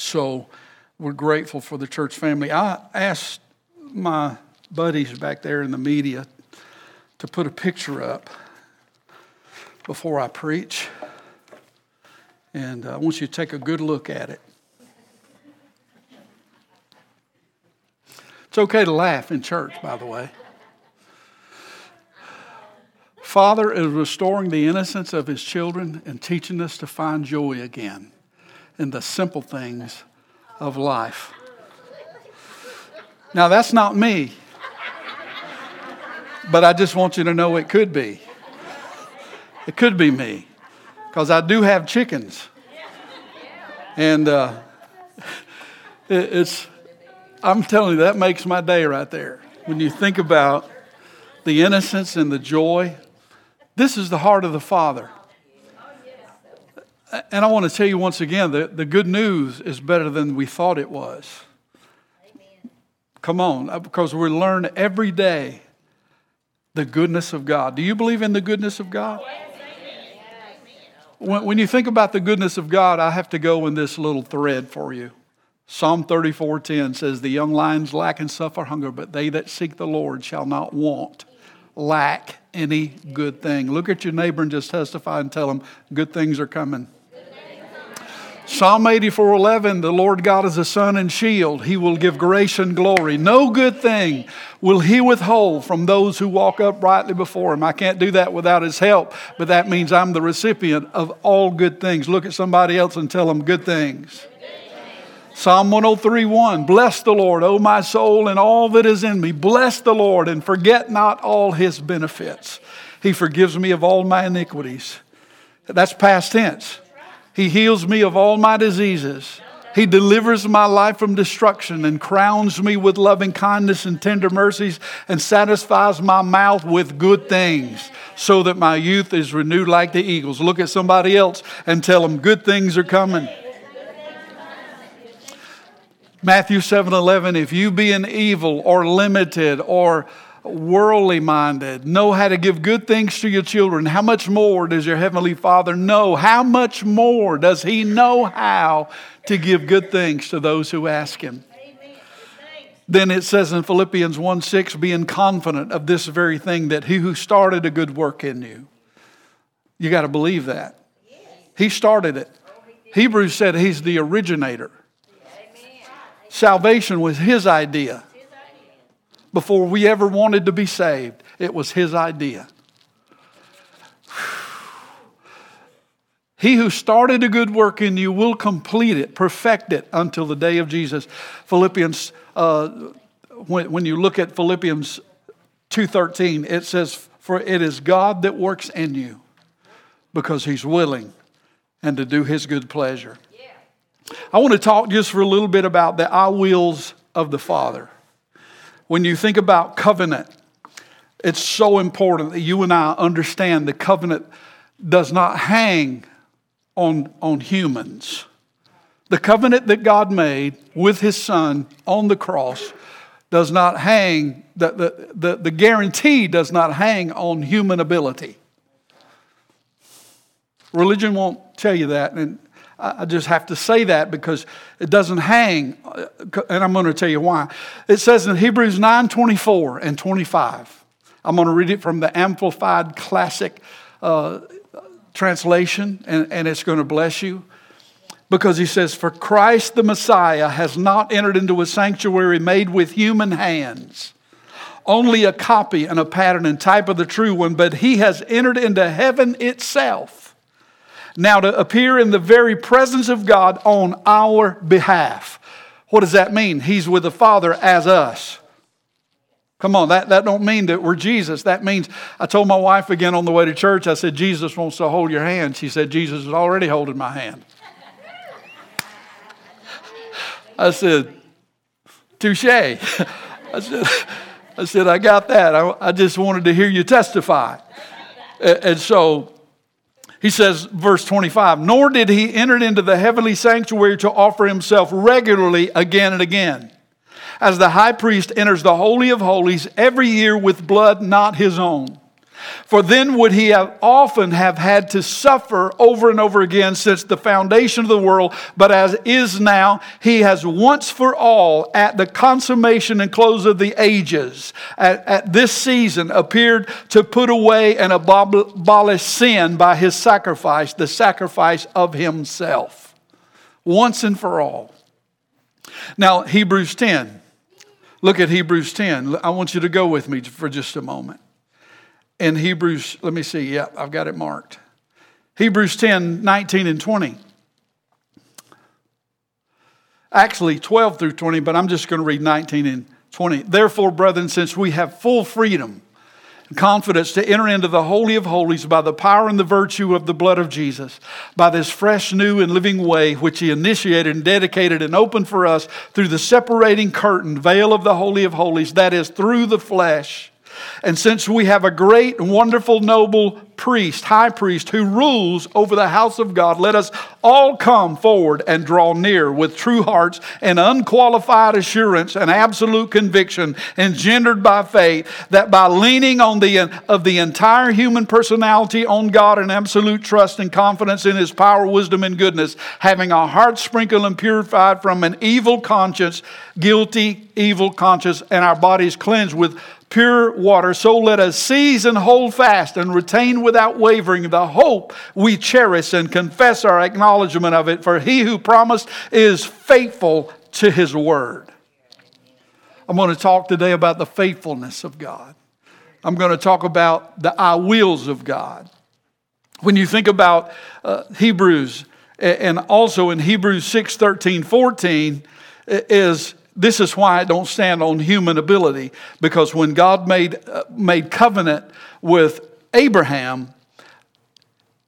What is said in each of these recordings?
So we're grateful for the church family. I asked my buddies back there in the media to put a picture up before I preach. And uh, I want you to take a good look at it. It's okay to laugh in church, by the way. Father is restoring the innocence of his children and teaching us to find joy again in the simple things of life. Now, that's not me, but I just want you to know it could be. It could be me, because I do have chickens. And uh, it, it's, I'm telling you, that makes my day right there. When you think about the innocence and the joy, this is the heart of the Father. And I want to tell you once again that the good news is better than we thought it was. Come on, uh, because we learn every day the goodness of God. Do you believe in the goodness of God? When, when you think about the goodness of God, I have to go in this little thread for you. Psalm 34:10 says, "The young lions lack and suffer hunger, but they that seek the Lord shall not want, lack any good thing." Look at your neighbor and just testify and tell them, "Good things are coming." Psalm 84:11 The Lord God is a sun and shield. He will give grace and glory. No good thing will he withhold from those who walk uprightly before him. I can't do that without his help but that means I'm the recipient of all good things. Look at somebody else and tell them good things. Psalm 103 1 Bless the Lord O my soul and all that is in me. Bless the Lord and forget not all his benefits. He forgives me of all my iniquities. That's past tense he heals me of all my diseases. He delivers my life from destruction and crowns me with loving kindness and tender mercies and satisfies my mouth with good things so that my youth is renewed like the eagles. Look at somebody else and tell them good things are coming. Matthew 7:11 if you being evil or limited or worldly minded, know how to give good things to your children, how much more does your Heavenly Father know? How much more does He know how to give good things to those who ask Him? Then it says in Philippians 1 6, being confident of this very thing, that He who started a good work in you, you got to believe that. He started it. Hebrews said He's the originator. Salvation was His idea before we ever wanted to be saved. It was his idea. He who started a good work in you will complete it, perfect it until the day of Jesus. Philippians, uh, when, when you look at Philippians 2.13, it says, For it is God that works in you because he's willing and to do his good pleasure. Yeah. I want to talk just for a little bit about the I wills of the Father when you think about covenant, it's so important that you and I understand the covenant does not hang on, on humans. The covenant that God made with his son on the cross does not hang, the, the, the, the guarantee does not hang on human ability. Religion won't tell you that, and I just have to say that because it doesn't hang, uh, and I'm going to tell you why. It says in Hebrews 9 24 and 25. I'm going to read it from the Amplified Classic uh, translation, and, and it's going to bless you. Because he says, For Christ the Messiah has not entered into a sanctuary made with human hands, only a copy and a pattern and type of the true one, but he has entered into heaven itself now to appear in the very presence of God on our behalf. What does that mean? He's with the Father as us. Come on, that, that don't mean that we're Jesus. That means, I told my wife again on the way to church, I said, Jesus wants to hold your hand. She said, Jesus is already holding my hand. I said, touche. I said, I said, I got that. I, I just wanted to hear you testify. And so he says, verse 25, nor did he enter into the heavenly sanctuary to offer himself regularly again and again, as the high priest enters the Holy of Holies every year with blood not his own. For then would he have often have had to suffer over and over again since the foundation of the world, but as is now, he has once for all, at the consummation and close of the ages, at, at this season, appeared to put away and abolish sin by his sacrifice, the sacrifice of himself, once and for all. Now, Hebrews 10. Look at Hebrews 10. I want you to go with me for just a moment in Hebrews, let me see, yeah, I've got it marked. Hebrews 10, 19 and 20. Actually, 12 through 20, but I'm just going to read 19 and 20. Therefore, brethren, since we have full freedom and confidence to enter into the Holy of Holies by the power and the virtue of the blood of Jesus, by this fresh, new, and living way which He initiated and dedicated and opened for us through the separating curtain, veil of the Holy of Holies, that is, through the flesh and since we have a great, wonderful, noble priest, high priest, who rules over the house of God, let us all come forward and draw near with true hearts and unqualified assurance and absolute conviction engendered by faith, that by leaning on the of the entire human personality on God and absolute trust and confidence in his power, wisdom, and goodness, having our hearts sprinkled and purified from an evil conscience, guilty, evil conscience, and our bodies cleansed with pure water. So let us seize and hold fast and retain without wavering the hope we cherish and confess our acknowledgement of it. For he who promised is faithful to his word. I'm going to talk today about the faithfulness of God. I'm going to talk about the I wills of God. When you think about uh, Hebrews, and also in Hebrews 6 13, 14, is this is why I don't stand on human ability, because when God made, uh, made covenant with Abraham,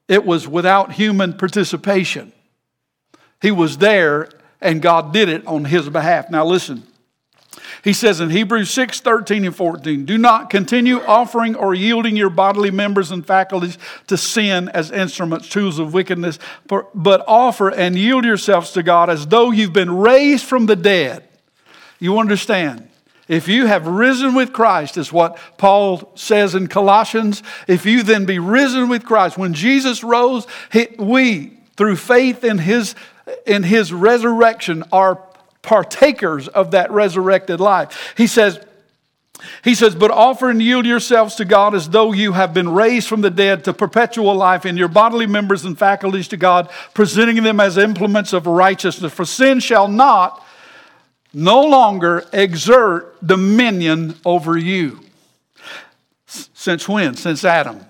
it was without human participation. He was there and God did it on his behalf. Now listen. He says in Hebrews 6 13 and 14, do not continue offering or yielding your bodily members and faculties to sin as instruments, tools of wickedness, but offer and yield yourselves to God as though you've been raised from the dead you understand. If you have risen with Christ, is what Paul says in Colossians, if you then be risen with Christ, when Jesus rose, we, through faith in his, in his resurrection, are partakers of that resurrected life. He says, he says, but offer and yield yourselves to God as though you have been raised from the dead to perpetual life in your bodily members and faculties to God, presenting them as implements of righteousness. For sin shall not no longer exert dominion over you. Since when? Since Adam.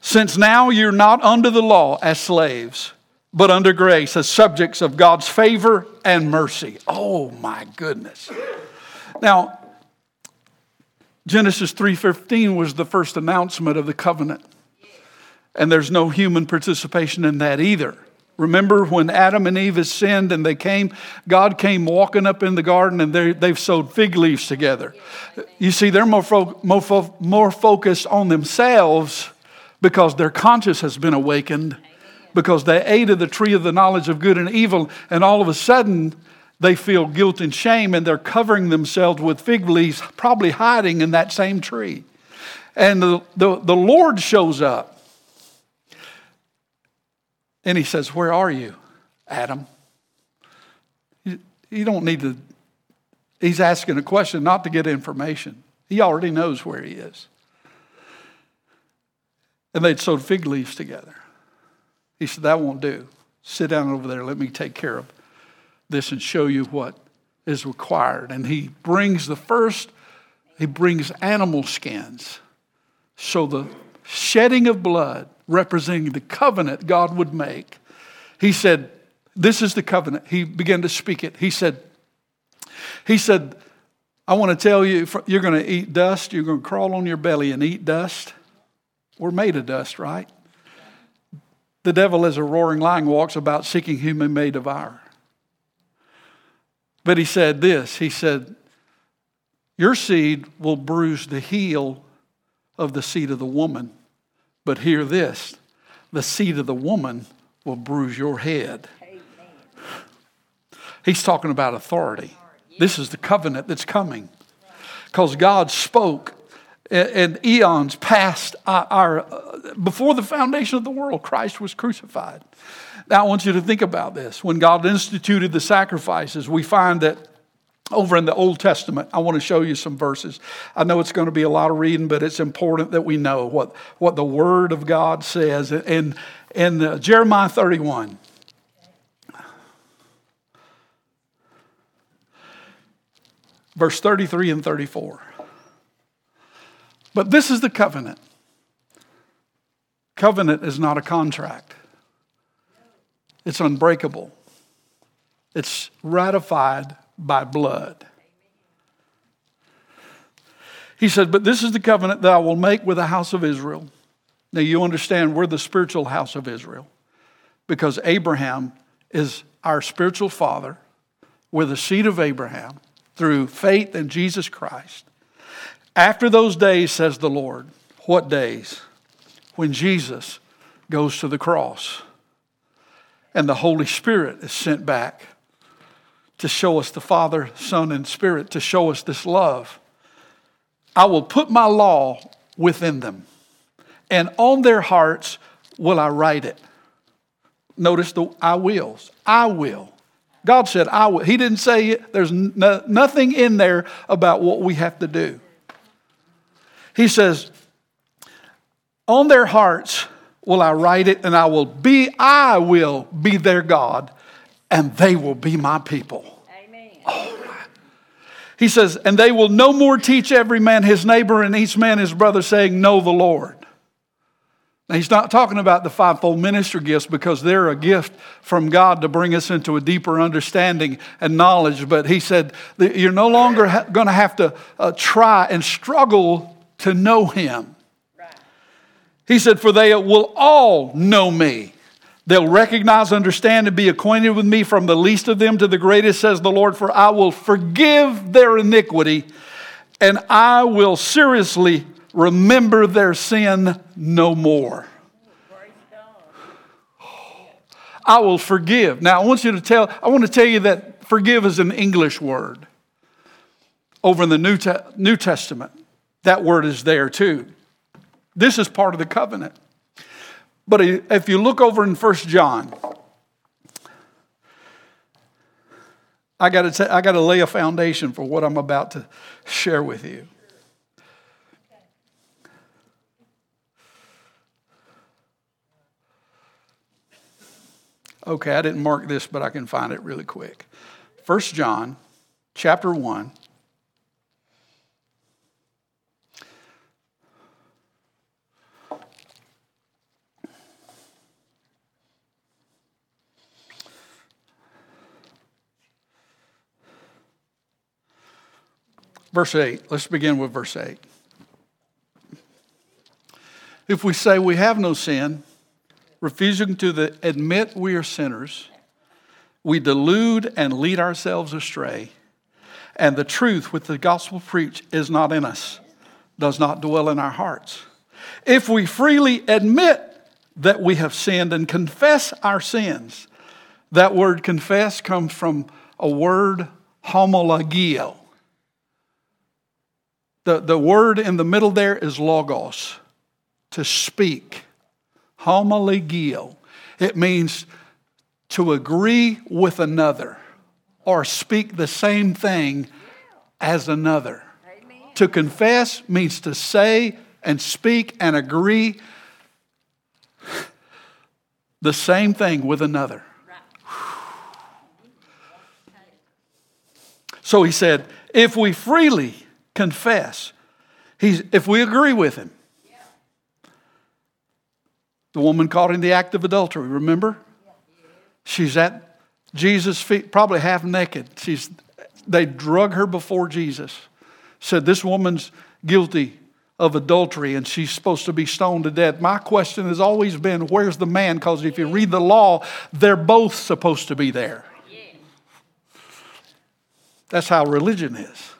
Since now you're not under the law as slaves, but under grace as subjects of God's favor and mercy. Oh my goodness. Now, Genesis 3:15 was the first announcement of the covenant. And there's no human participation in that either. Remember when Adam and Eve has sinned and they came, God came walking up in the garden and they've sewed fig leaves together. You see, they're more, fo- more, fo- more focused on themselves because their conscience has been awakened because they ate of the tree of the knowledge of good and evil, and all of a sudden they feel guilt and shame and they're covering themselves with fig leaves, probably hiding in that same tree. And the, the, the Lord shows up and he says, Where are you, Adam? You, don't need to. He's asking a question not to get information. He already knows where he is. And they'd sewed fig leaves together. He said, That won't do. Sit down over there. Let me take care of this and show you what is required. And he brings the first, he brings animal skins. So the shedding of blood representing the covenant God would make. He said, This is the covenant. He began to speak it. He said, He said, I want to tell you, you're going to eat dust, you're going to crawl on your belly and eat dust. We're made of dust, right? The devil, as a roaring lion, walks about seeking whom he may devour. But he said this He said, Your seed will bruise the heel of the seed of the woman. But hear this the seed of the woman will bruise your head. He's talking about authority. This is the covenant that's coming. Because God spoke and eons past our, our uh, before the foundation of the world, Christ was crucified. Now, I want you to think about this. When God instituted the sacrifices, we find that over in the Old Testament, I want to show you some verses. I know it's going to be a lot of reading, but it's important that we know what, what the Word of God says. In, in uh, Jeremiah 31, verse 33 and 34. But this is the covenant. Covenant is not a contract, it's unbreakable, it's ratified by blood. He said, But this is the covenant that I will make with the house of Israel. Now you understand we're the spiritual house of Israel because Abraham is our spiritual father. We're the seed of Abraham through faith in Jesus Christ. After those days, says the Lord, what days? When Jesus goes to the cross and the Holy Spirit is sent back to show us the Father, Son, and Spirit, to show us this love. I will put my law within them, and on their hearts will I write it. Notice the I wills. I will. God said, I will. He didn't say it. There's no, nothing in there about what we have to do. He says, On their hearts will I write it, and I will be, I will be their God, and they will be my people. Amen. He says, And they will no more teach every man his neighbor and each man his brother, saying, Know the Lord. Now, he's not talking about the fivefold ministry gifts because they're a gift from God to bring us into a deeper understanding and knowledge. But he said, You're no longer ha- going to have to uh, try and struggle to know him. He said, For they will all know me. They'll recognize, understand, and be acquainted with me from the least of them to the greatest, says the Lord, for I will forgive their iniquity and I will seriously remember their sin no more. I will forgive. Now, I want you to tell, I want to tell you that forgive is an English word. Over in the New, Te- New Testament, that word is there too. This is part of the covenant. But if you look over in First John, I got to I got to lay a foundation for what I'm about to share with you. Okay, I didn't mark this, but I can find it really quick. First John chapter 1 Verse 8. Let's begin with verse 8. If we say we have no sin, refusing to admit we are sinners, we delude and lead ourselves astray, and the truth which the gospel preach is not in us, does not dwell in our hearts. If we freely admit that we have sinned and confess our sins, that word confess comes from a word homologeo. The, the word in the middle there is logos, to speak. Homologeo. It means to agree with another or speak the same thing as another. Amen. To confess means to say and speak and agree the same thing with another. So he said, if we freely confess. He's, if we agree with him. The woman caught in the act of adultery, remember? She's at Jesus' feet, probably half naked. She's, they drug her before Jesus. Said, This woman's guilty of adultery and she's supposed to be stoned to death. My question has always been, Where's the man? Because if you read the law, they're both supposed to be there. That's how religion is.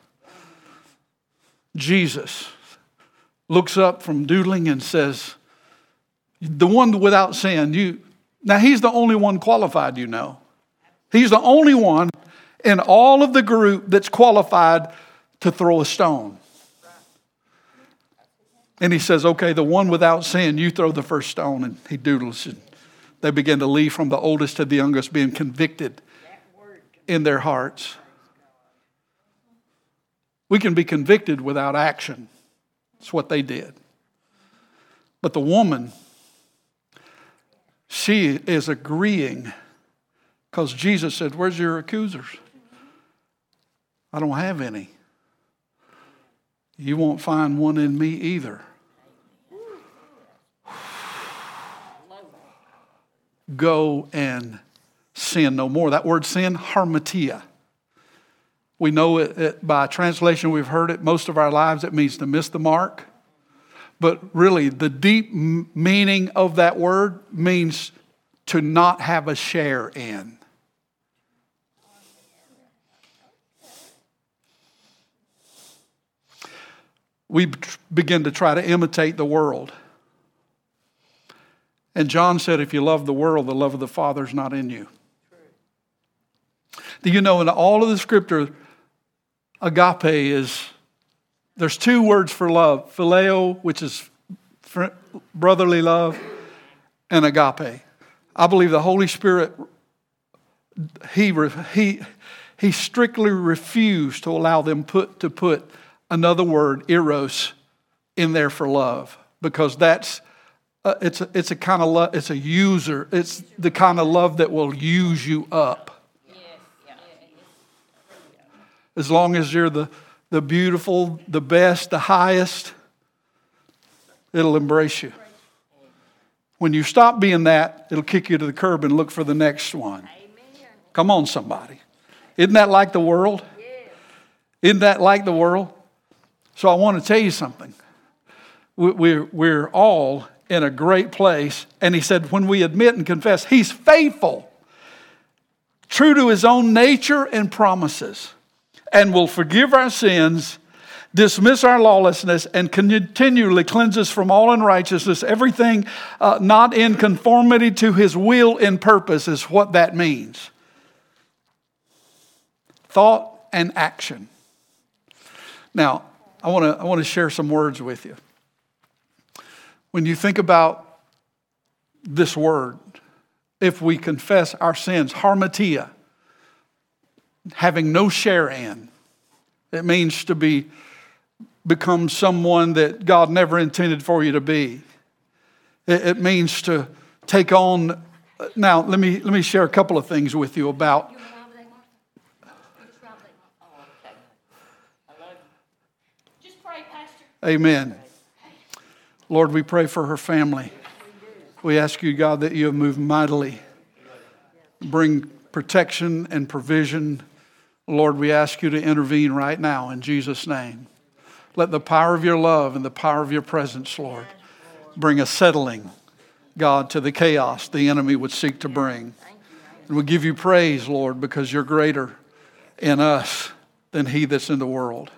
Jesus looks up from doodling and says, The one without sin, you. Now, he's the only one qualified, you know. He's the only one in all of the group that's qualified to throw a stone. And he says, Okay, the one without sin, you throw the first stone. And he doodles. And they begin to leave from the oldest to the youngest, being convicted in their hearts. We can be convicted without action. That's what they did. But the woman, she is agreeing because Jesus said, Where's your accusers? I don't have any. You won't find one in me either. Go and sin no more. That word sin, harmatia. We know it, it, by translation, we've heard it most of our lives, it means to miss the mark. But really, the deep meaning of that word means to not have a share in. we begin to try to imitate the world. And John said, if you love the world, the love of the Father is not in you. Do you know in all of the scripture, agape is, there's two words for love phileo, which is brotherly love, and agape. I believe the Holy Spirit, he, he, he strictly refused to allow them put, to put another word, eros, in there for love because that's uh, it's a, it's a kind of love, it's a user. It's the kind of love that will use you up. As long as you're the, the beautiful, the best, the highest, it'll embrace you. When you stop being that, it'll kick you to the curb and look for the next one. Come on, somebody. Isn't that like the world? Isn't that like the world? So I want to tell you something. We're, we're all in a great place. And he said, when we admit and confess, he's faithful, true to his own nature and promises, and will forgive our sins, dismiss our lawlessness, and continually cleanse us from all unrighteousness. Everything uh, not in conformity to his will and purpose is what that means. Thought and action. Now, I want to I want to share some words with you. When you think about this word, if we confess our sins, harmatia, having no share in, it means to be become someone that God never intended for you to be. It, it means to take on. Now, let me let me share a couple of things with you about Amen. Lord, we pray for her family. We ask you, God, that you have moved mightily. Bring protection and provision. Lord, we ask you to intervene right now in Jesus' name. Let the power of your love and the power of your presence, Lord, bring a settling, God, to the chaos the enemy would seek to bring. And we give you praise, Lord, because you're greater in us than he that's in the world.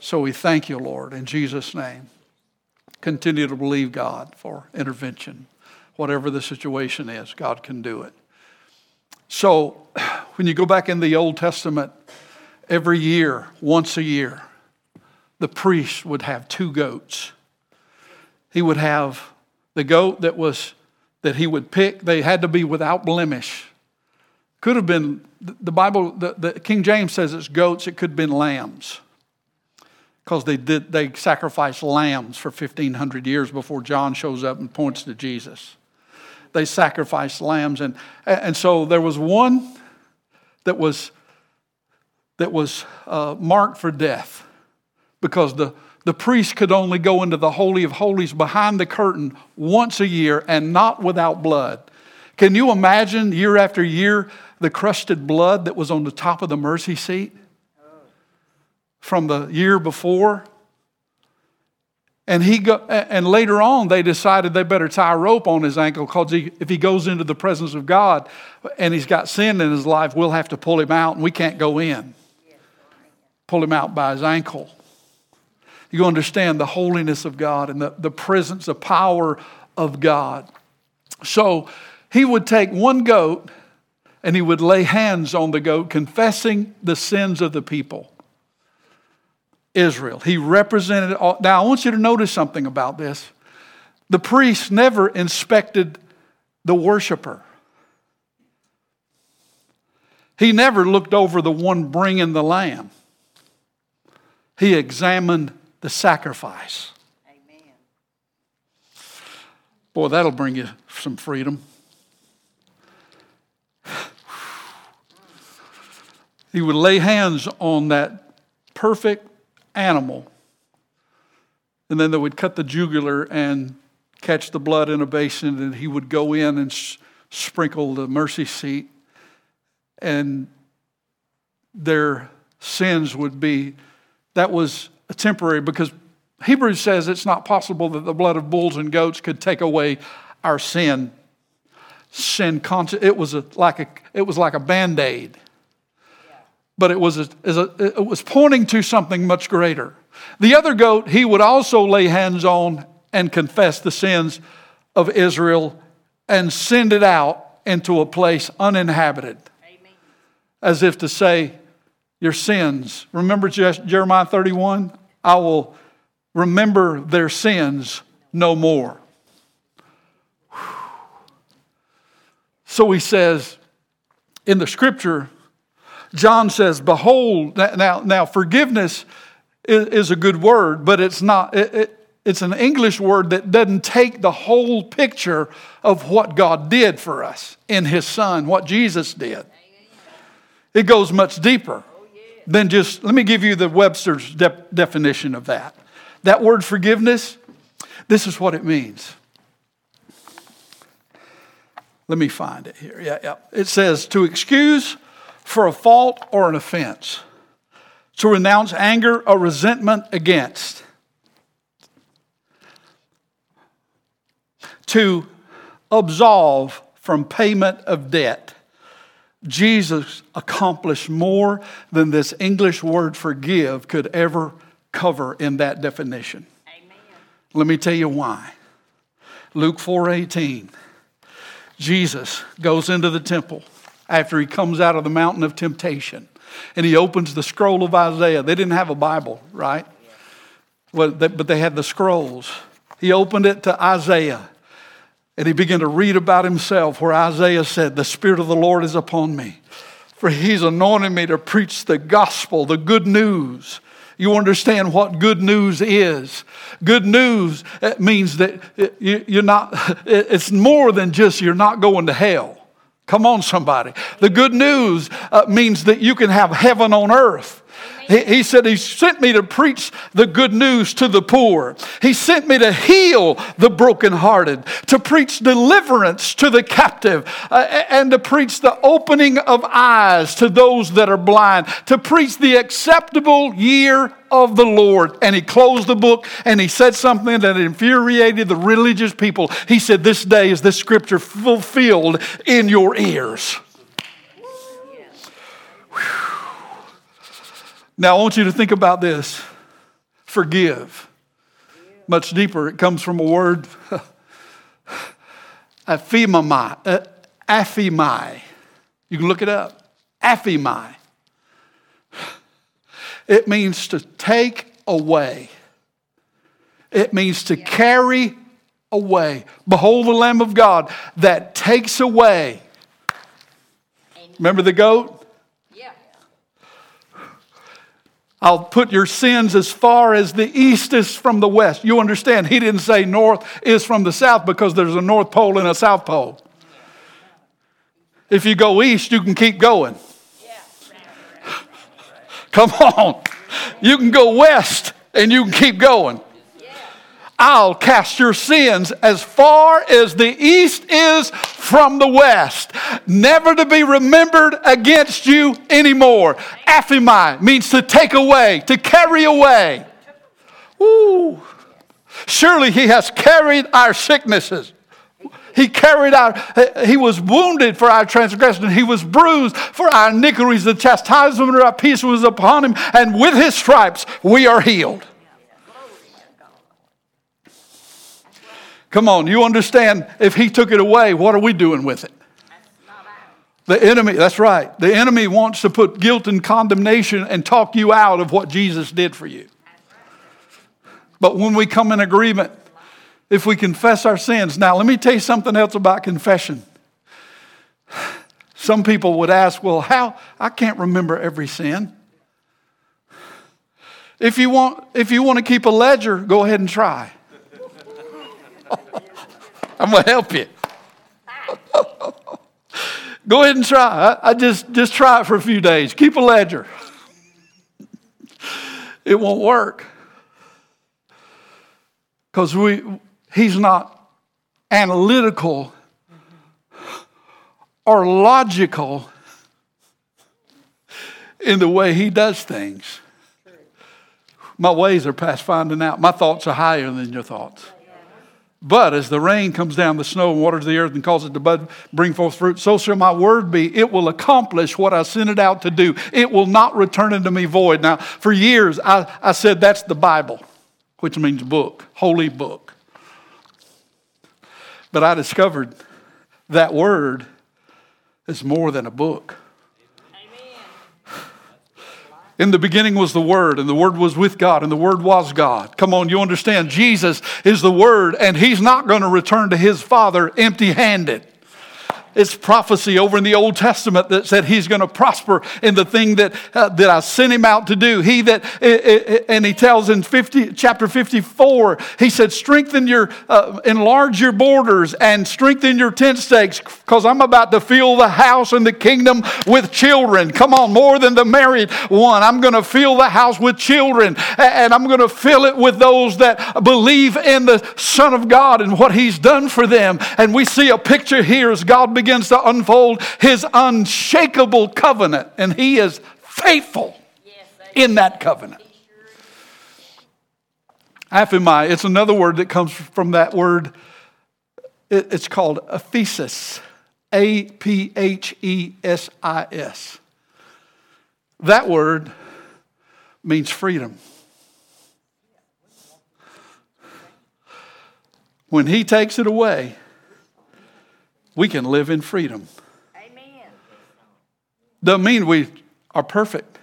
So we thank you, Lord, in Jesus' name. Continue to believe God for intervention. Whatever the situation is, God can do it. So when you go back in the Old Testament, every year, once a year, the priest would have two goats. He would have the goat that was that he would pick, they had to be without blemish. Could have been the Bible, the, the King James says it's goats, it could have been lambs because they did they sacrificed lambs for 1500 years before John shows up and points to Jesus. They sacrificed lambs and and so there was one that was that was uh, marked for death because the the priest could only go into the holy of holies behind the curtain once a year and not without blood. Can you imagine year after year the crusted blood that was on the top of the mercy seat? from the year before. And he go, and later on they decided they better tie a rope on his ankle because if he goes into the presence of God and he's got sin in his life, we'll have to pull him out and we can't go in. Pull him out by his ankle. You understand the holiness of God and the, the presence, the power of God. So he would take one goat and he would lay hands on the goat, confessing the sins of the people. Israel. He represented all. Now, I want you to notice something about this. The priest never inspected the worshiper. He never looked over the one bringing the lamb. He examined the sacrifice. Amen. Boy, that'll bring you some freedom. He would lay hands on that perfect animal, and then they would cut the jugular and catch the blood in a basin, and he would go in and sprinkle the mercy seat, and their sins would be that was a temporary because Hebrews says it's not possible that the blood of bulls and goats could take away our sin. Sin. It was a, like a it was like a band aid, but it was a, it was pointing to something much greater. The other goat he would also lay hands on and confess the sins of Israel and send it out into a place uninhabited, Amen. as if to say, your sins. Remember Jeremiah 31? I will remember their sins no more. So he says in the scripture, John says, Behold, now, now forgiveness is, is a good word, but it's not, it, it, it's an English word that doesn't take the whole picture of what God did for us in His Son, what Jesus did. It goes much deeper than just, let me give you the Webster's de- definition of that. That word forgiveness, this is what it means. Let me find it here. Yeah, yeah. It says to excuse for a fault or an offense, to renounce anger or resentment against, to absolve from payment of debt Jesus accomplished more than this English word forgive could ever cover in that definition. Amen. Let me tell you why. Luke 4:18. Jesus goes into the temple after he comes out of the mountain of temptation and he opens the scroll of Isaiah. They didn't have a Bible, right? Well, but they had the scrolls. He opened it to Isaiah and he began to read about himself, where Isaiah said, The Spirit of the Lord is upon me, for he's anointed me to preach the gospel, the good news. You understand what good news is. Good news means that you're not, it's more than just you're not going to hell. Come on, somebody. The good news uh, means that you can have heaven on earth. He, he said, He sent me to preach the good news to the poor. He sent me to heal the brokenhearted, to preach deliverance to the captive, uh, and to preach the opening of eyes to those that are blind, to preach the acceptable year of the Lord. And he closed the book and he said something that infuriated the religious people. He said, This day is this scripture fulfilled in your ears. Now, I want you to think about this forgive. Much deeper, it comes from a word, aphimai. Uh, aphimai. You can look it up. Aphimai. It means to take away. It means to carry away. Behold the Lamb of God that takes away. Remember the goat? I'll put your sins as far as the east is from the west. You understand? He didn't say north is from the south because there's a north pole and a south pole. If you go east, you can keep going. Come on. You can go west and you can keep going. I'll cast your sins as far as the east is from the west, never to be remembered against you anymore. Aphimai means to take away, to carry away. Woo. Surely he has carried our sicknesses. He carried our, he was wounded for our transgression. He was bruised for our iniquities. The chastisement of our peace was upon him, and with his stripes we are healed. Come on, you understand if he took it away, what are we doing with it? The enemy, that's right. The enemy wants to put guilt and condemnation and talk you out of what Jesus did for you. But when we come in agreement, if we confess our sins, now let me tell you something else about confession. Some people would ask, well, how? I can't remember every sin. If you want, if you want to keep a ledger, go ahead and try. I'm going to help you. go ahead and try. I, I just, just try it for a few days. Keep a ledger. it won't work. Because we, he's not analytical or logical in the way he does things. My ways are past finding out. My thoughts are higher than your thoughts. But as the rain comes down, the snow and waters the earth and causes it to bud, bring forth fruit, so shall my word be. It will accomplish what I sent it out to do. It will not return unto me void. Now, for years, I, I said that's the Bible, which means book, holy book. But I discovered that word is more than a book. In the beginning was the Word, and the Word was with God, and the Word was God. Come on, you understand? Jesus is the Word, and He's not going to return to His Father empty handed. It's prophecy over in the Old Testament that said he's going to prosper in the thing that, uh, that I sent him out to do. He that, and he tells in 50, chapter 54, he said, strengthen your, uh, enlarge your borders and strengthen your tent stakes because I'm about to fill the house and the kingdom with children. Come on, more than the married one. I'm going to fill the house with children and I'm going to fill it with those that believe in the Son of God and what he's done for them. And we see a picture here as God begins begins to unfold his unshakable covenant, and he is faithful in that covenant. Aphimai, it's another word that comes from that word. It's called aphesis. A P H E S I S. That word means freedom. When he takes it away, we can live in freedom. Amen. Doesn't mean we are perfect.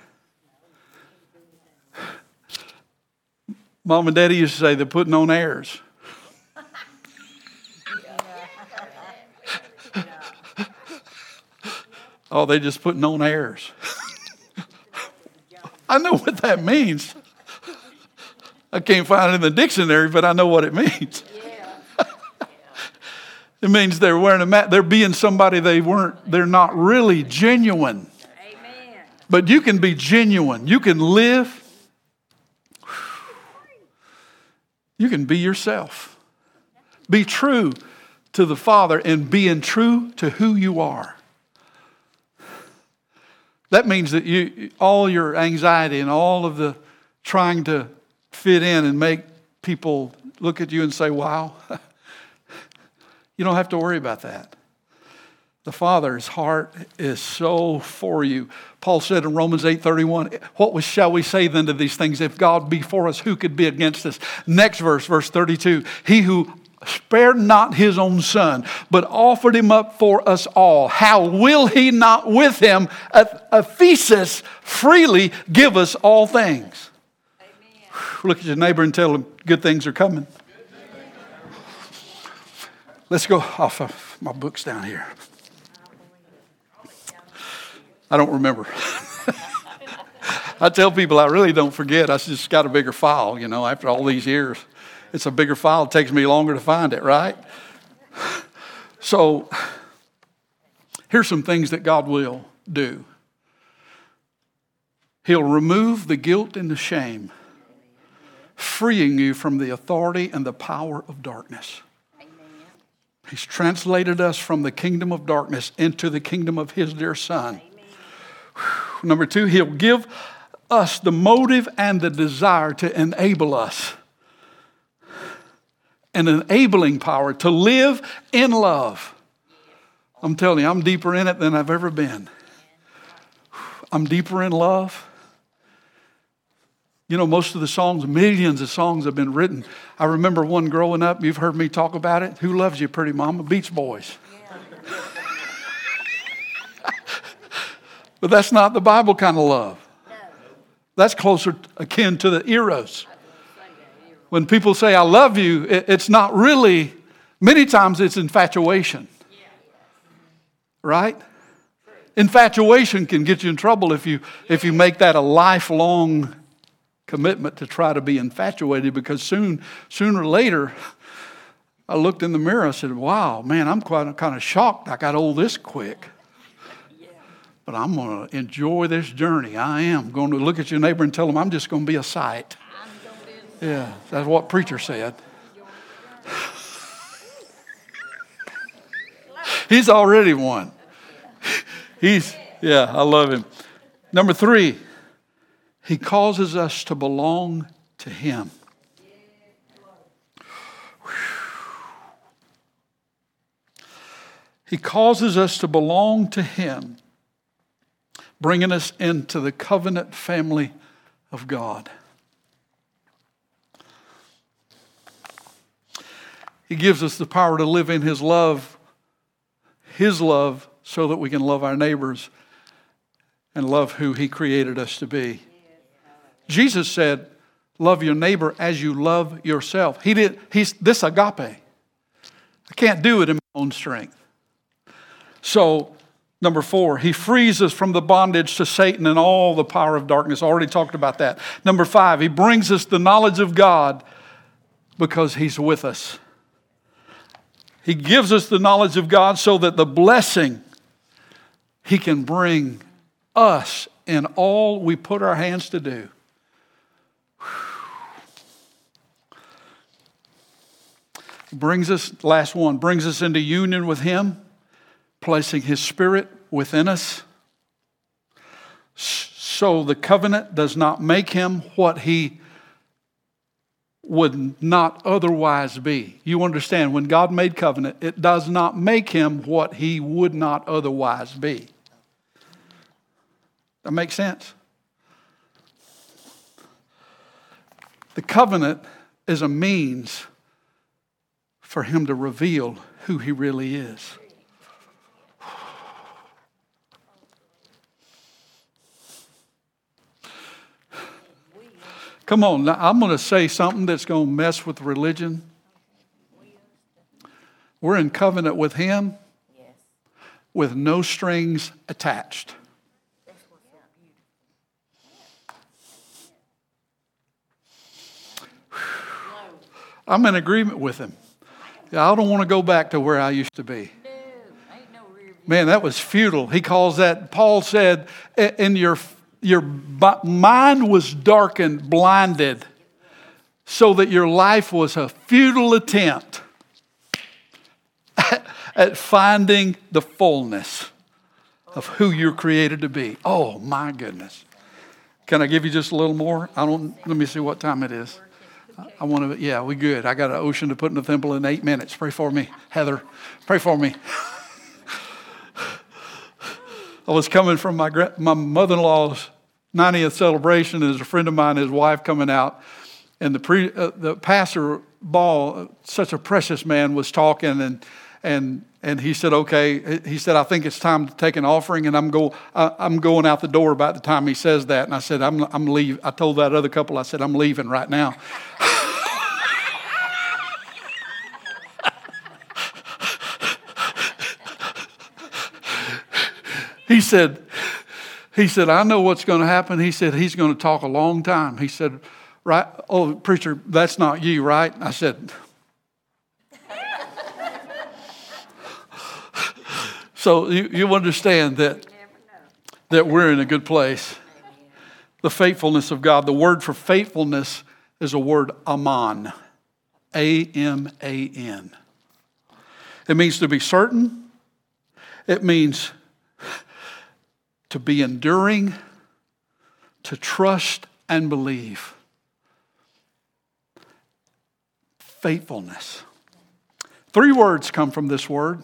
Mom and Daddy used to say they're putting on airs. oh, they just putting on airs. I know what that means. I can't find it in the dictionary, but I know what it means. It means they're wearing a mask. They're being somebody they weren't, they're not really genuine. Amen. But you can be genuine. You can live. You can be yourself. Be true to the Father and being true to who you are. That means that you all your anxiety and all of the trying to fit in and make people look at you and say, wow. You don't have to worry about that. The Father's heart is so for you. Paul said in Romans 8:31, "What shall we say then to these things? If God be for us, who could be against us?" Next verse, verse 32, "He who spared not his own son, but offered him up for us all, how will he not with him, aphesis, freely give us all things?" Amen. Look at your neighbor and tell him good things are coming. Let's go off of my books down here. I don't remember. I tell people I really don't forget. I just got a bigger file, you know, after all these years. It's a bigger file. It takes me longer to find it, right? So, here's some things that God will do He'll remove the guilt and the shame, freeing you from the authority and the power of darkness. He's translated us from the kingdom of darkness into the kingdom of His dear Son. Number two, He'll give us the motive and the desire to enable us. An enabling power to live in love. I'm telling you, I'm deeper in it than I've ever been. I'm deeper in love. You know, most of the songs, millions of songs have been written. I remember one growing up, you've heard me talk about it. Who loves you, pretty mama? Beach Boys. Yeah. but that's not the Bible kind of love. No. That's closer akin to the Eros. when people say, I love you, it's not really, many times it's infatuation. Right? Infatuation can get you in trouble if you, if you make that a lifelong commitment to try to be infatuated because soon, sooner or later, I looked in the mirror and said, Wow, man, I'm quite kind of shocked I got old this quick. But I'm going to enjoy this journey. I am going to look at your neighbor and tell them I'm just going to be a sight. Yeah, that's what preacher said. He's already one. He's, yeah, I love him. Number three, he causes us to belong to him. He causes us to belong to Him, bringing us into the covenant family of God. He gives us the power to live in His love, His love, so that we can love our neighbors and love who He created us to be. Jesus said, Love your neighbor as you love yourself. He did, he's this agape. I can't do it in my own strength. So, number four, he frees us from the bondage to Satan and all the power of darkness. I already talked about that. Number five, he brings us the knowledge of God because he's with us. He gives us the knowledge of God so that the blessing he can bring us in all we put our hands to do. Brings us, last one, brings us into union with Him placing His Spirit within us. So the covenant does not make him what he would not otherwise be. You understand, when God made covenant, it does not make him what he would not otherwise be. That makes sense? The covenant is a means for him to reveal who he really is. Come on, now, I'm going to say something that's going to mess with religion. We're in covenant with Him with no strings attached. I'm in agreement with him. I don't want to go back to where I used to be. Man, that was futile. He calls that, Paul said, in your your mind was darkened, blinded, so that your life was a futile attempt at finding the fullness of who you're created to be. Oh my goodness. Can I give you just a little more? I don't let me see what time it is. I want to yeah, we good. I got an ocean to put in the temple in 8 minutes. Pray for me, Heather. Pray for me. I was coming from my, my mother in law's 90th celebration. There's a friend of mine, his wife coming out, and the, pre, uh, the pastor Ball, such a precious man, was talking, and, and, and he said, Okay, he said, I think it's time to take an offering, and I'm, go, I'm going out the door about the time he says that. And I said, I'm, I'm leave. I told that other couple, I said, I'm leaving right now. he said, he said, I know what's going to happen. He said, he's going to talk a long time. He said, right? Oh, preacher, that's not you, right? I said, so you, you understand that, that we're in a good place. The faithfulness of God. The word for faithfulness is a word aman. A M A N. It means to be certain. It means to be enduring, to trust and believe. Faithfulness. Three words come from this word.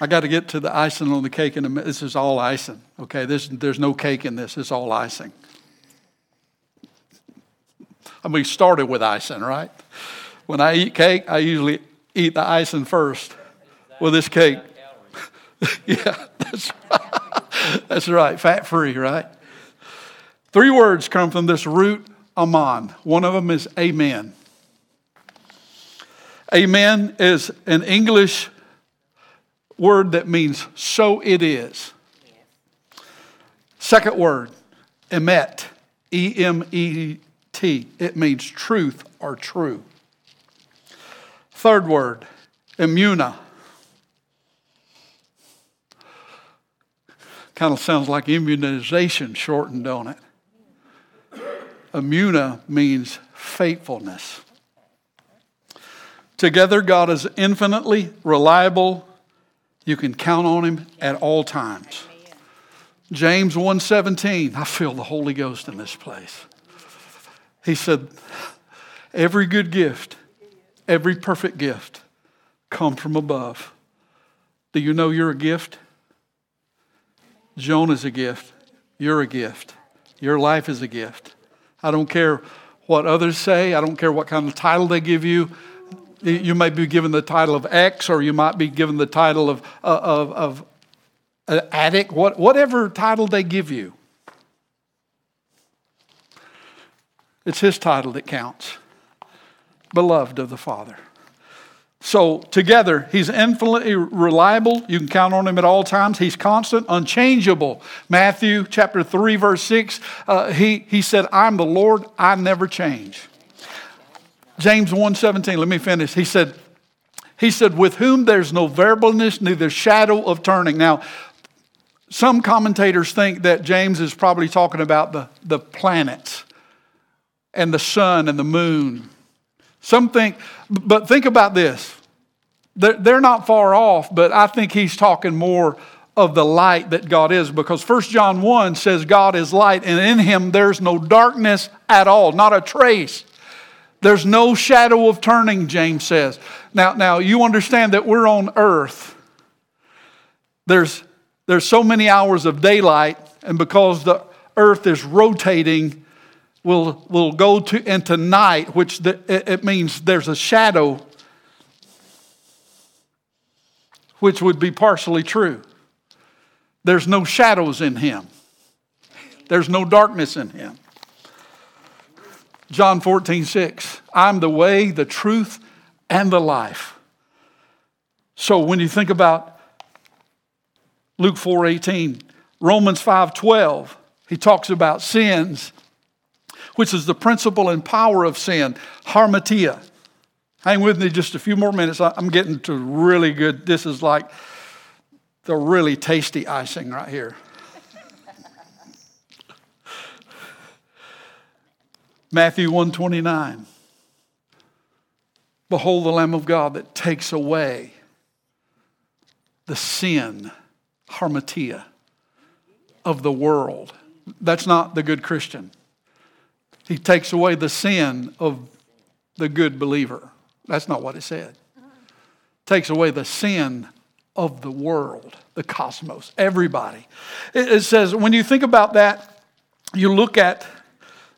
I got to get to the icing on the cake in a minute. This is all icing, okay? This, there's no cake in this, it's all icing. I mean, we started with icing, right? When I eat cake, I usually eat the icing first with this cake. yeah, that's. That's right, fat free, right? Three words come from this root aman. One of them is amen. Amen is an English word that means so it is. Second word, emet, E M E T. It means truth or true. Third word, immuna. Kind of sounds like immunization shortened, don't it? Immuna means faithfulness. Together, God is infinitely reliable. You can count on him at all times. James 1:17, I feel the Holy Ghost in this place. He said, every good gift, every perfect gift come from above. Do you know you're a gift? Jonah's a gift. You're a gift. Your life is a gift. I don't care what others say. I don't care what kind of title they give you. You may be given the title of X, or you might be given the title of, uh, of, of uh, addict, what, whatever title they give you. It's his title that counts. Beloved of the Father. So, together, he's infinitely reliable. You can count on him at all times. He's constant, unchangeable. Matthew chapter 3, verse 6, uh, he, he said, I'm the Lord, I never change. James 1:17, let me finish. He said, he said, with whom there's no variableness, neither shadow of turning. Now, some commentators think that James is probably talking about the, the planets and the sun and the moon some think, but think about this. They're not far off, but I think he's talking more of the light that God is because 1 John 1 says God is light and in him there's no darkness at all, not a trace. There's no shadow of turning, James says. Now, now you understand that we're on earth. There's, there's so many hours of daylight, and because the earth is rotating, we'll, we'll go to into night, which the, it, it means there's a shadow, which would be partially true. There's no shadows in him. There's no darkness in him. John 14, 6. I'm the way, the truth, and the life. So when you think about Luke 4, 18, Romans 5, 12, he talks about sins which is the principle and power of sin, hamartia. Hang with me just a few more minutes. I'm getting to really good. This is like the really tasty icing right here. Matthew 129. Behold the Lamb of God that takes away the sin, hamartia, of the world. That's not the good Christian. He takes away the sin of the good believer. That's not what it said. Takes away the sin of the world, the cosmos, everybody. It, says, when you think about that, you look at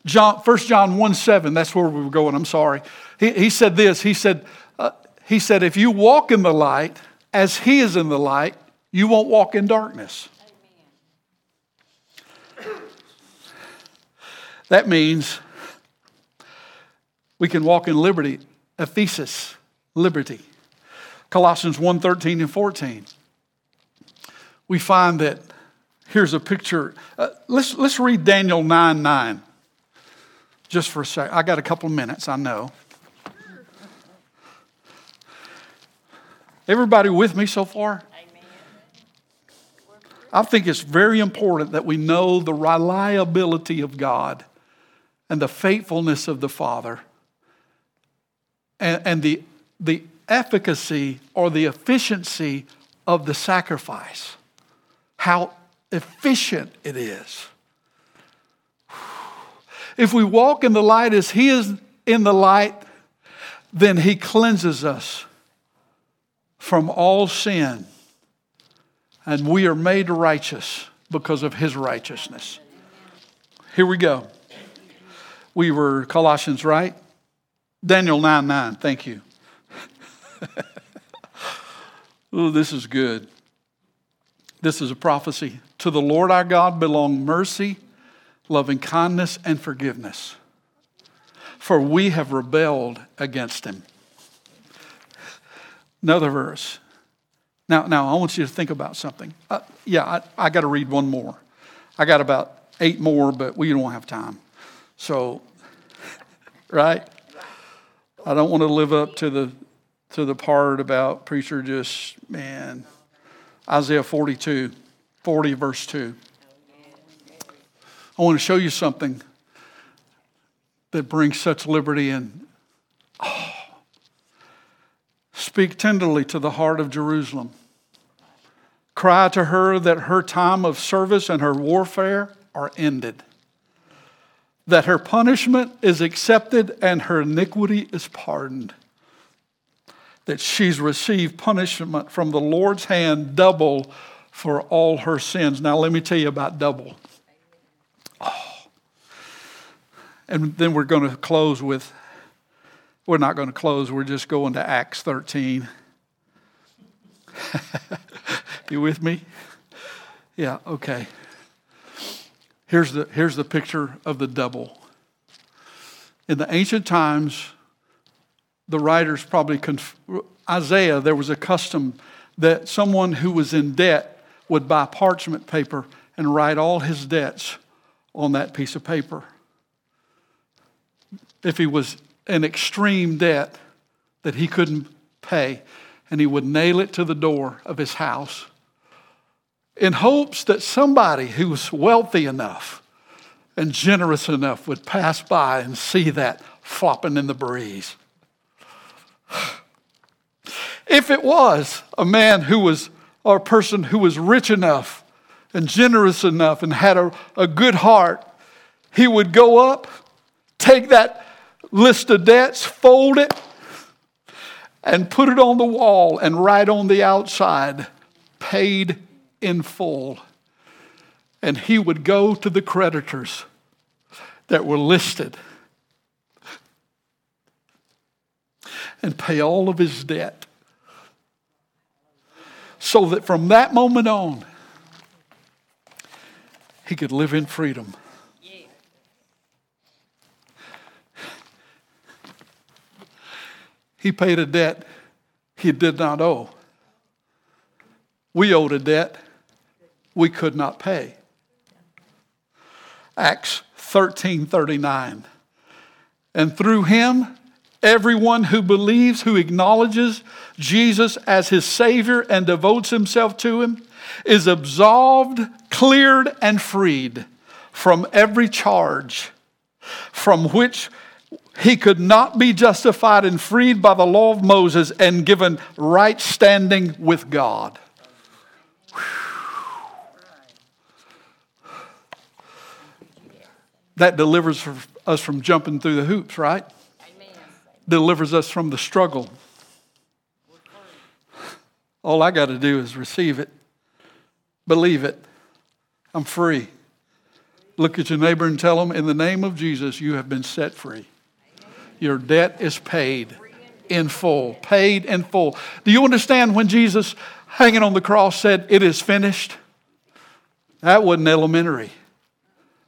John, 1 John 1 7, that's where we were going, I'm sorry. He, he said this, he said, uh, he said, if you walk in the light as he is in the light, you won't walk in darkness. That means we can walk in liberty, aphesis, liberty. Colossians 1 13 and 14. We find that here's a picture. Uh, let's, let's read Daniel 9 9 just for a sec. I got a couple of minutes, I know. Everybody with me so far? I think it's very important that we know the reliability of God and the faithfulness of the Father and, and the, the efficacy or the efficiency of the sacrifice. How efficient it is. If we walk in the light as He is in the light, then He cleanses us from all sin. And we are made righteous because of His righteousness. Here we go. We were Colossians, right? Daniel 9 9. Thank you. oh, this is good. This is a prophecy. To the Lord our God belong mercy, loving kindness, and forgiveness. for we have rebelled against him. Another verse. Now, now I want you to think about something. Uh, yeah, I, I got to read one more. I got about eight more, but we don't have time. So, right? I don't want to live up to the to the part about preacher just man. Isaiah 42, 40 verse 2. I want to show you something that brings such liberty and oh, speak tenderly to the heart of Jerusalem. Cry to her that her time of service and her warfare are ended, that her punishment is accepted and her iniquity is pardoned, that she's received punishment from the Lord's hand double for all her sins. Now, let me tell you about double. Oh. And then we're going to close with, we're not going to close, we're just going to Acts 13. you with me? Yeah, okay. Here's the, here's the picture of the double. In the ancient times, the writers probably, conf- Isaiah, there was a custom that someone who was in debt would buy parchment paper and write all his debts on that piece of paper. If he was in extreme debt that he couldn't pay, and he would nail it to the door of his house in hopes that somebody who was wealthy enough and generous enough would pass by and see that flopping in the breeze. If it was a man who was, or a person who was rich enough and generous enough and had a, a good heart, he would go up, take that list of debts, fold it, and put it on the wall and write on the outside, paid in full. And he would go to the creditors that were listed and pay all of his debt. So that from that moment on, he could live in freedom. He paid a debt he did not owe. We owed a debt we could not pay. Acts 13:39. And through him everyone who believes, who acknowledges Jesus as his savior and devotes himself to him is absolved, cleared and freed from every charge from which he could not be justified and freed by the law of Moses and given right standing with God. That delivers us from jumping through the hoops, right? Delivers us from the struggle. All I got to do is receive it, believe it. I'm free. Look at your neighbor and tell them, in the name of Jesus, you have been set free. Your debt is paid in full. Paid in full. Do you understand when Jesus, hanging on the cross, said, It is finished? That wasn't elementary.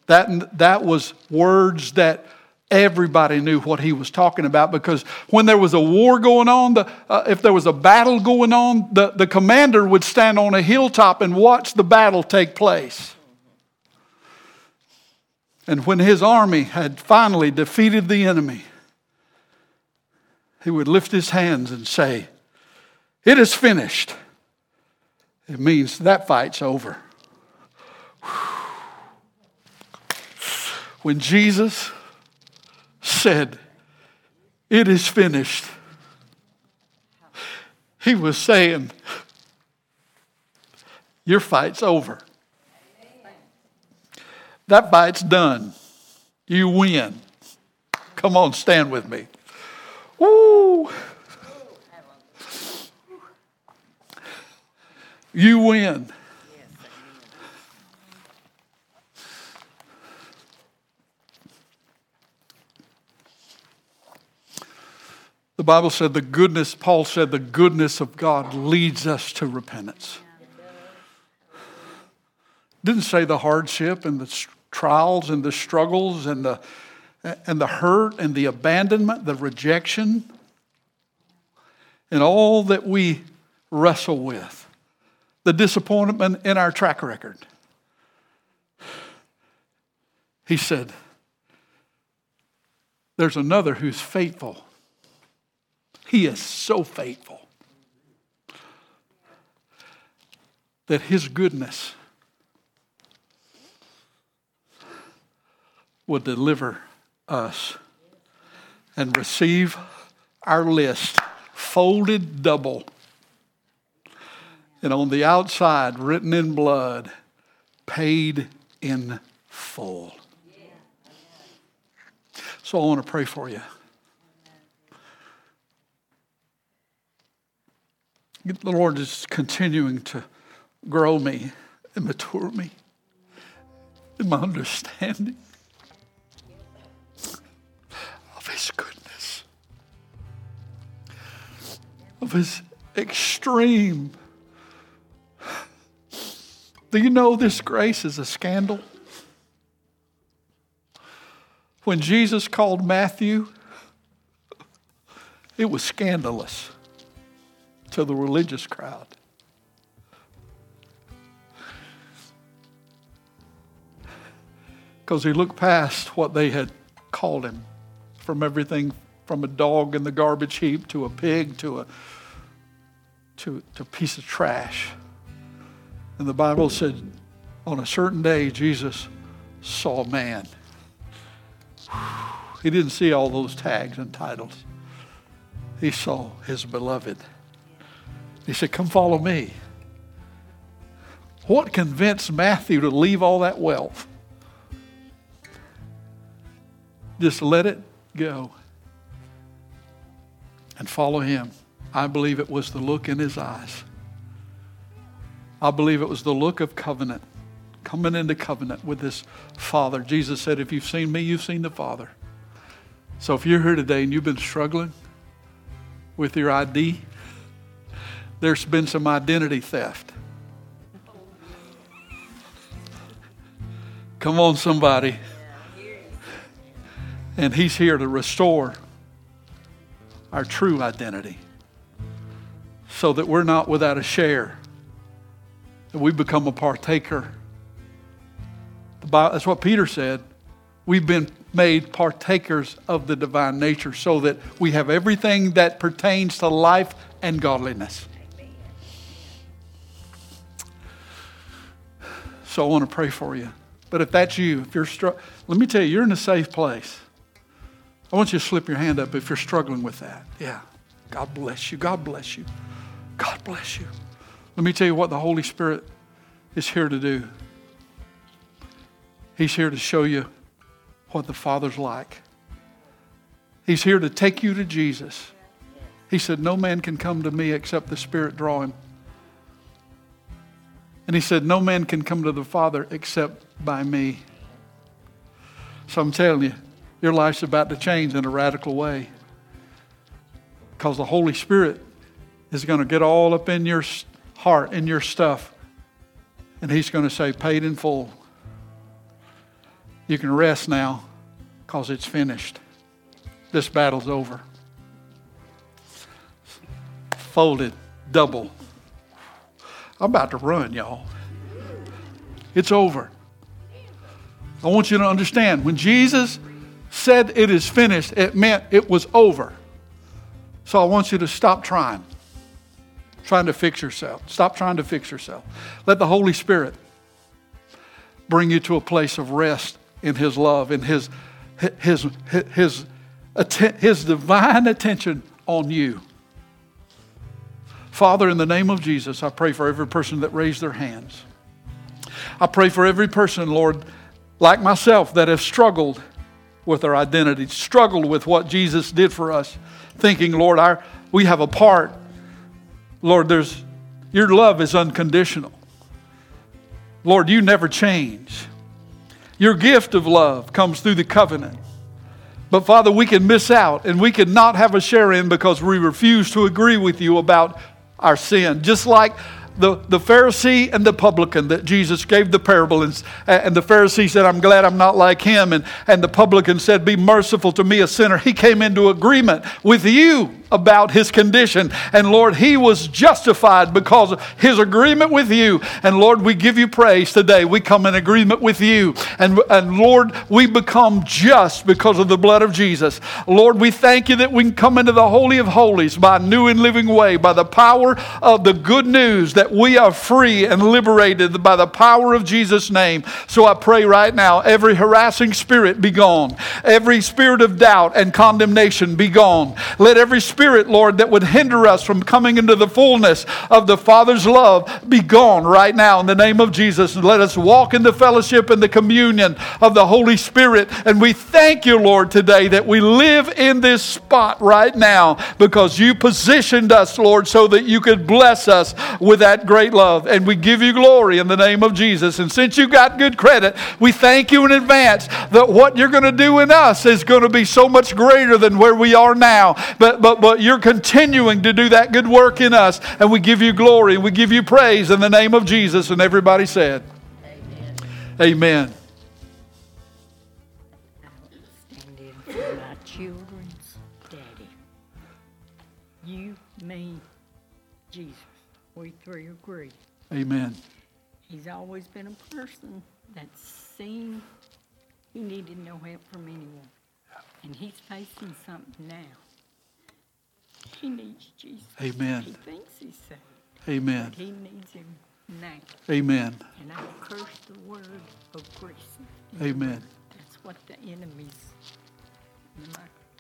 That, that was words that everybody knew what he was talking about because when there was a war going on, the, uh, if there was a battle going on, the, the commander would stand on a hilltop and watch the battle take place. And when his army had finally defeated the enemy, he would lift his hands and say, It is finished. It means that fight's over. When Jesus said, It is finished, he was saying, Your fight's over. That fight's done. You win. Come on, stand with me. Woo! You win. The Bible said the goodness, Paul said the goodness of God leads us to repentance. Didn't say the hardship and the trials and the struggles and the and the hurt and the abandonment, the rejection, and all that we wrestle with, the disappointment in our track record. He said, There's another who's faithful. He is so faithful that his goodness will deliver us and receive our list folded double. And on the outside, written in blood, paid in full. So I want to pray for you. The Lord is continuing to grow me and mature me in my understanding of His goodness, of His extreme. Do you know this grace is a scandal? When Jesus called Matthew, it was scandalous to the religious crowd. Because he looked past what they had called him from everything from a dog in the garbage heap to a pig to a, to, to a piece of trash. And the Bible said, on a certain day, Jesus saw man. He didn't see all those tags and titles. He saw his beloved. He said, Come follow me. What convinced Matthew to leave all that wealth? Just let it go and follow him. I believe it was the look in his eyes. I believe it was the look of covenant, coming into covenant with this Father. Jesus said, If you've seen me, you've seen the Father. So if you're here today and you've been struggling with your ID, there's been some identity theft. Come on, somebody. And He's here to restore our true identity so that we're not without a share, that we become a partaker. That's what Peter said. We've been made partakers of the divine nature so that we have everything that pertains to life and godliness. So I want to pray for you. But if that's you, if you're struggling, let me tell you, you're in a safe place. I want you to slip your hand up if you're struggling with that. Yeah. God bless you. God bless you. God bless you. Let me tell you what the Holy Spirit is here to do. He's here to show you what the Father's like. He's here to take you to Jesus. He said, No man can come to me except the Spirit draw him. And he said, No man can come to the Father except by me. So I'm telling you, your life's about to change in a radical way. Because the Holy Spirit is going to get all up in your heart, in your stuff. And he's going to say, Paid in full. You can rest now because it's finished. This battle's over. Folded, double. I'm about to run, y'all. It's over. I want you to understand when Jesus said it is finished, it meant it was over. So I want you to stop trying, trying to fix yourself. Stop trying to fix yourself. Let the Holy Spirit bring you to a place of rest in His love, in His, His, His, His, his divine attention on you. Father, in the name of Jesus, I pray for every person that raised their hands. I pray for every person, Lord, like myself, that have struggled with their identity, struggled with what Jesus did for us, thinking, Lord, our, we have a part. Lord, there's, your love is unconditional. Lord, you never change. Your gift of love comes through the covenant. But Father, we can miss out and we can not have a share in because we refuse to agree with you about our sin. Just like the, the Pharisee and the publican that Jesus gave the parable. And, and the Pharisee said, I'm glad I'm not like him. And, and the publican said, Be merciful to me, a sinner. He came into agreement with you about his condition. And Lord, he was justified because of his agreement with you. And Lord, we give you praise today. We come in agreement with you. And, and Lord, we become just because of the blood of Jesus. Lord, we thank you that we can come into the Holy of Holies by a new and living way, by the power of the good news that we are free and liberated by the power of Jesus' name. So I pray right now, every harassing spirit be gone, every spirit of doubt and condemnation be gone. Let every spirit spirit, Lord, that would hinder us from coming into the fullness of the Father's love be gone right now in the name of Jesus. And let us walk in the fellowship and the communion of the Holy Spirit. And we thank you, Lord, today that we live in this spot right now because you positioned us, Lord, so that you could bless us with that great love. And we give you glory in the name of Jesus. And since you got good credit, we thank you in advance that what you're going to do in us is going to be so much greater than where we are now. But, but, but but you're continuing to do that good work in us. And we give you glory we give you praise in the name of Jesus. And everybody said, Amen. Amen. Children's daddy. You, me, Jesus. We three agree. Amen. He's always been a person that's seen he needed no help from anyone. And he's facing something now. He needs Jesus. Amen. He thinks he's saved. Amen. But he needs him now. Amen. And I curse the word of grace. Amen. That's what the enemy's.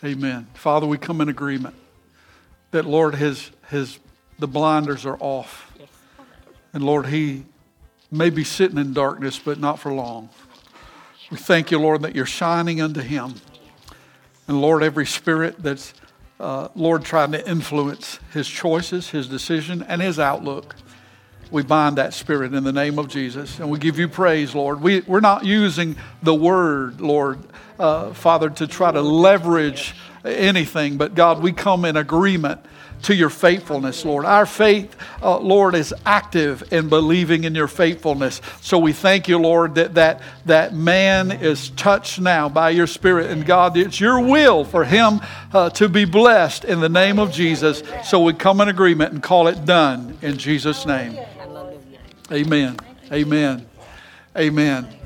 Amen. Father, we come in agreement that Lord, his his the blinders are off. Yes. And Lord, he may be sitting in darkness, but not for long. We thank you, Lord, that you're shining unto him. And Lord, every spirit that's uh, Lord trying to influence his choices, his decision, and his outlook. We bind that spirit in the name of Jesus. And we give you praise, Lord. We, we're not using the word, Lord, uh, Father, to try to leverage anything, but God, we come in agreement to your faithfulness, Lord. Our faith, uh, Lord, is active in believing in your faithfulness. So we thank you, Lord, that, that that man is touched now by your Spirit. And God, it's your will for him uh, to be blessed in the name of Jesus. So we come in agreement and call it done in Jesus' name. Amen. Amen. Amen.